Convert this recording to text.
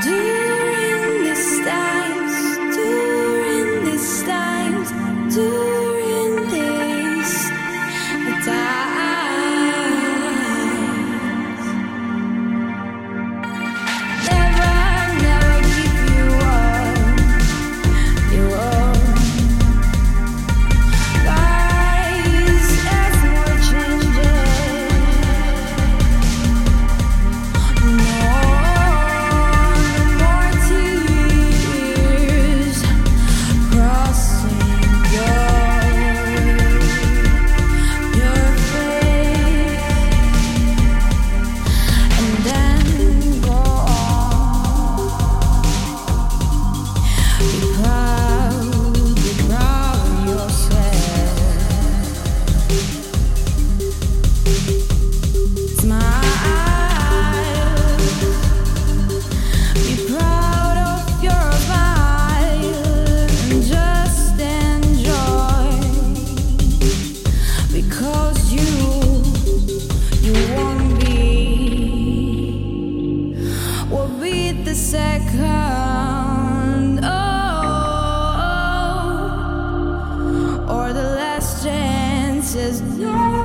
During second, oh, or the last chances. is.